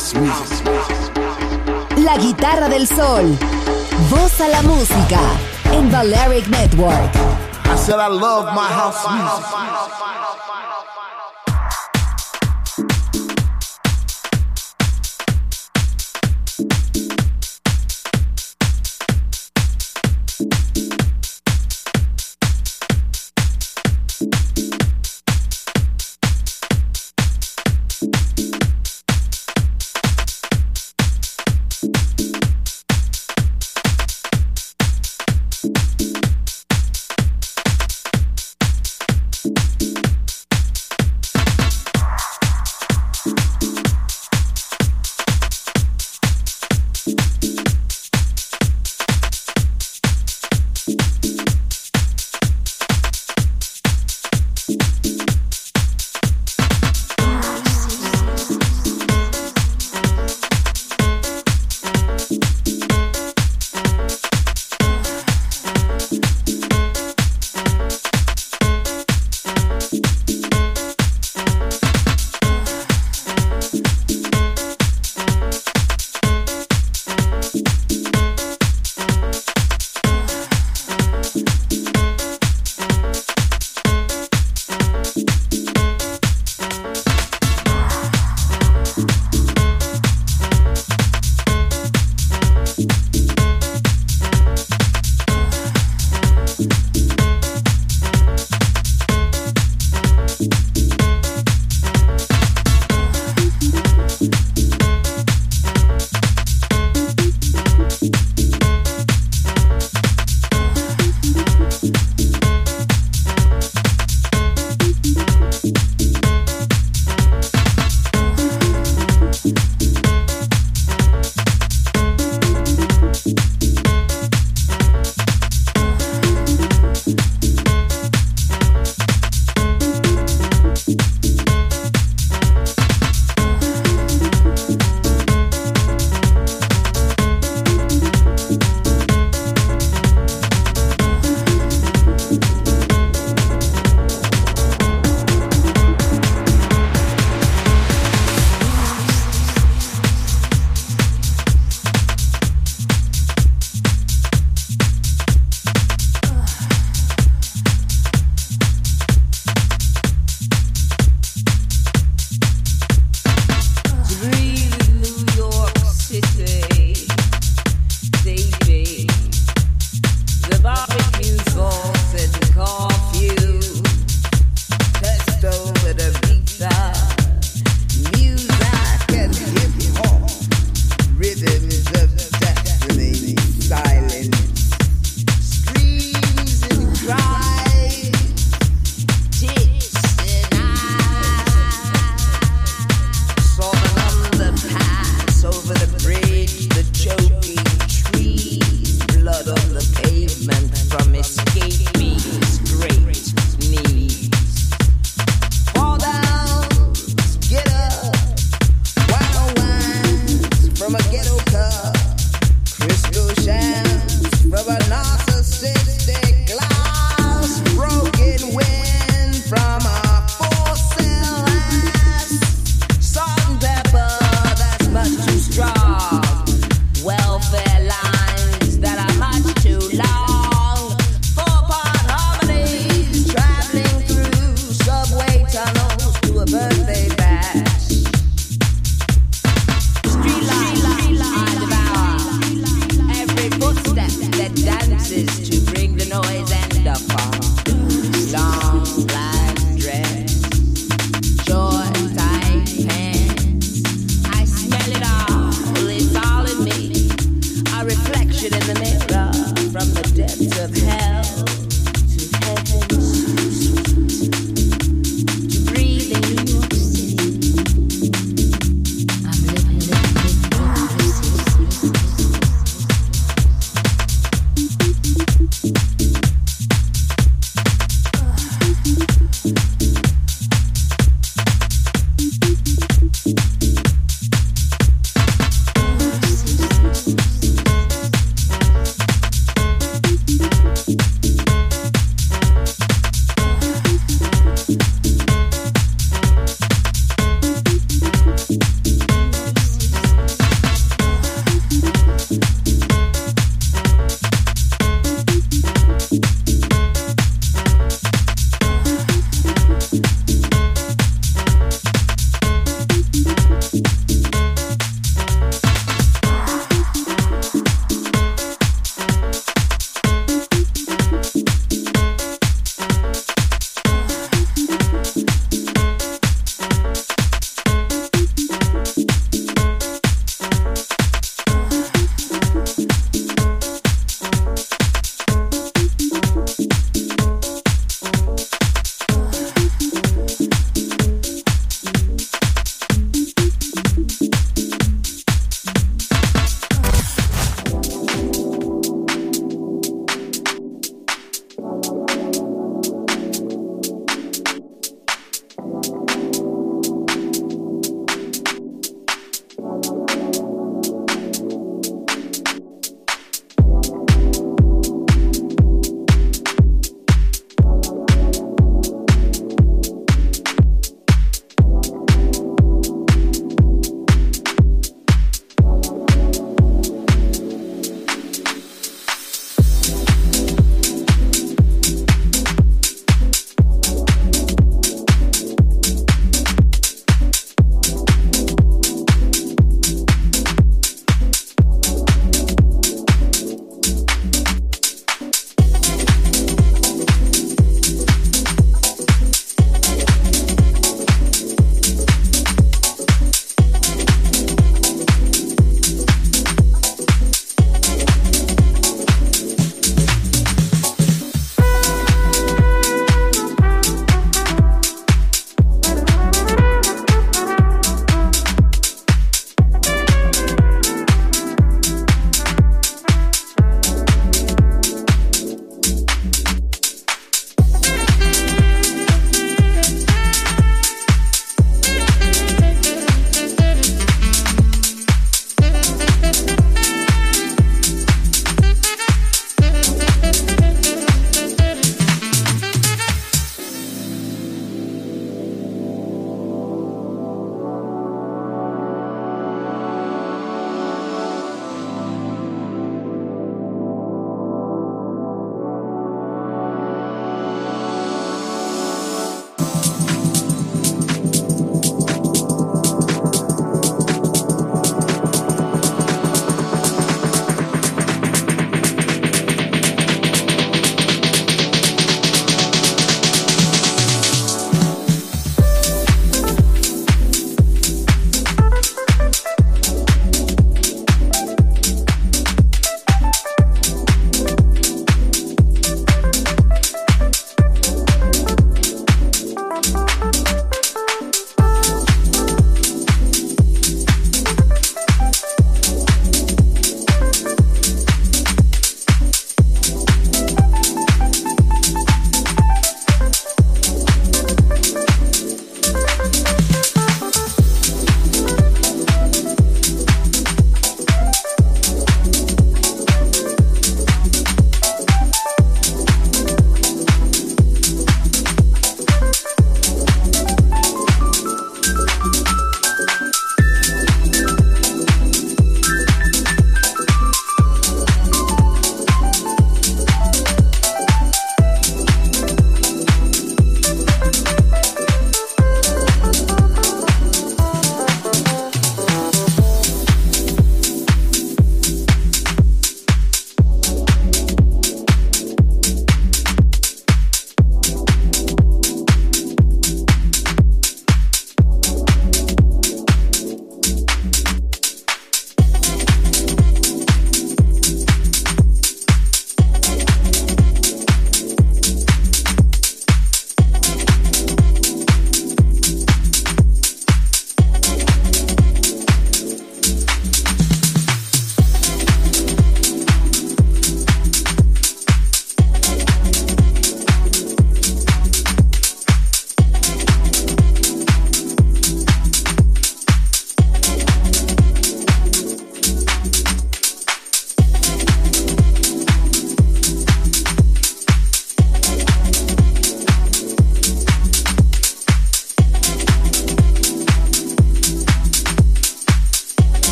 House music. La guitarra del sol. Voz a la música en Balearic Network. I said I love my house music.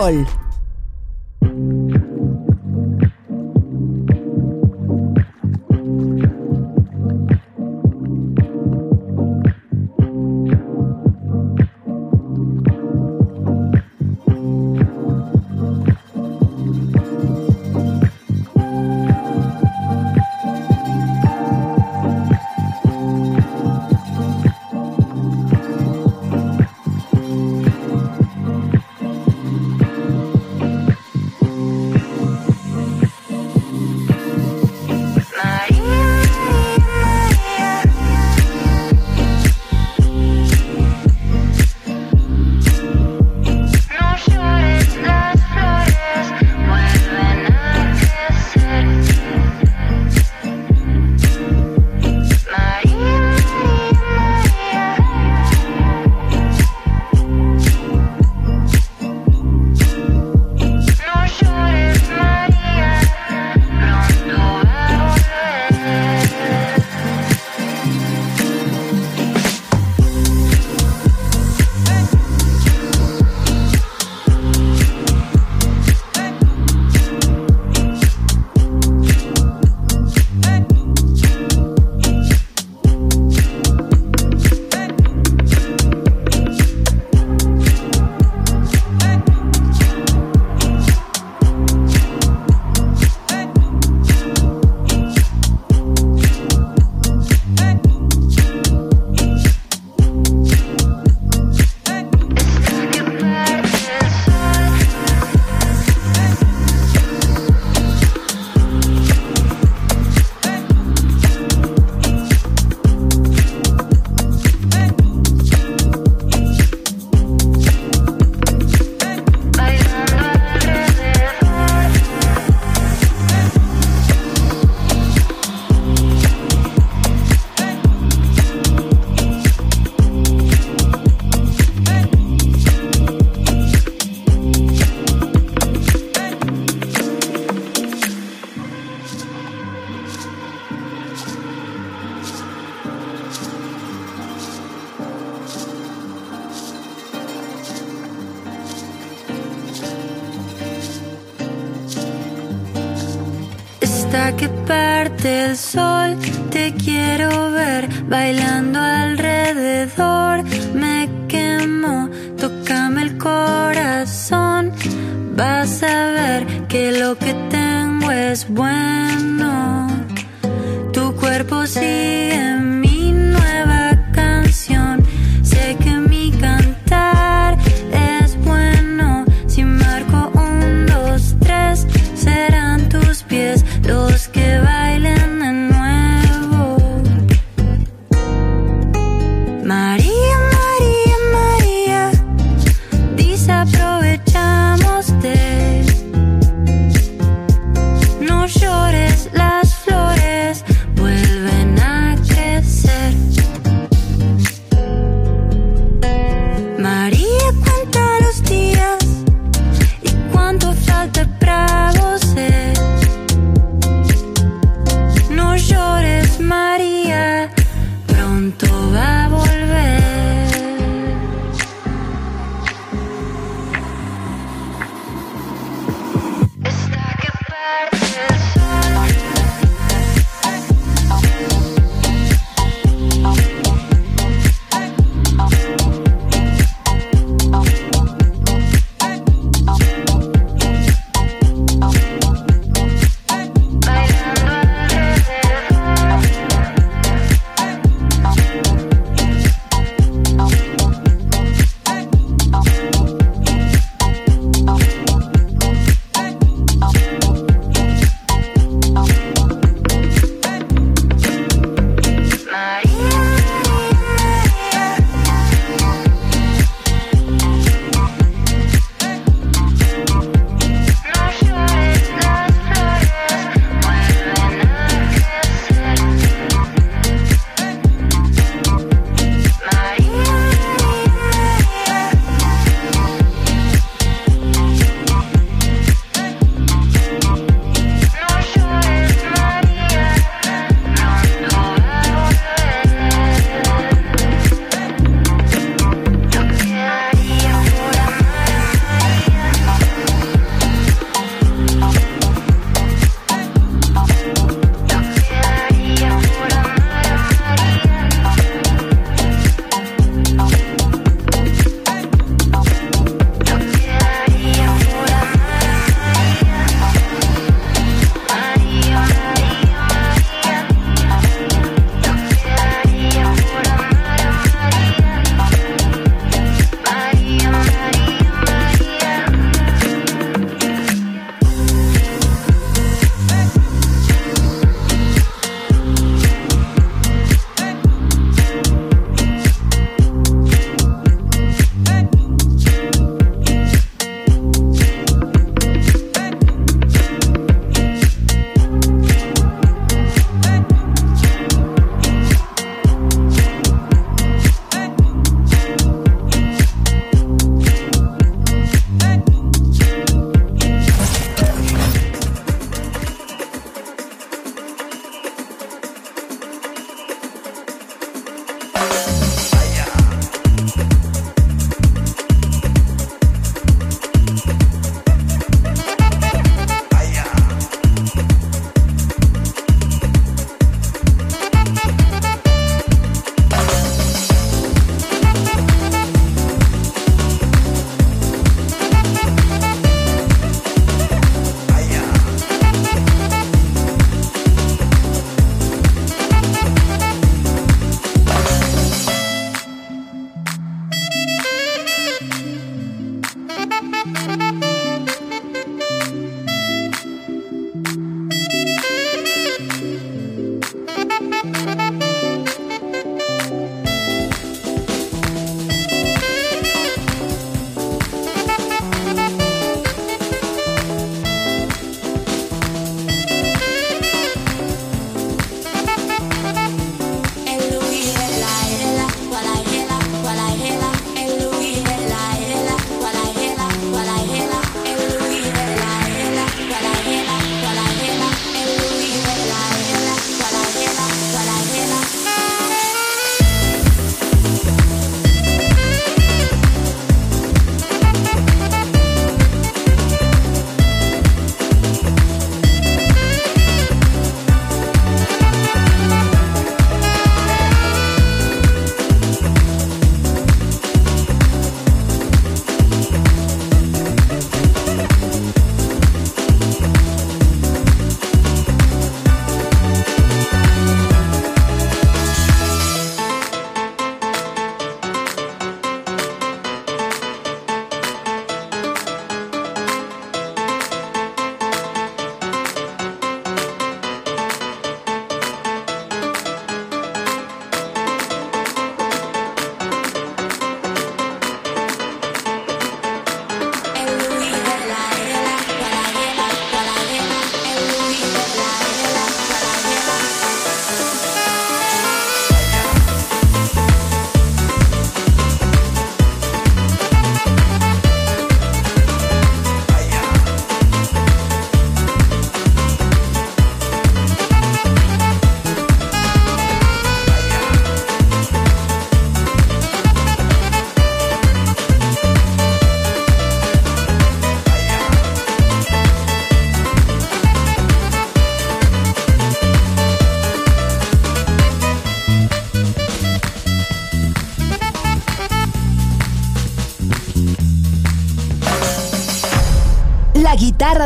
Sol.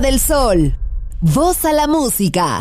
Del sol. Voz a la música.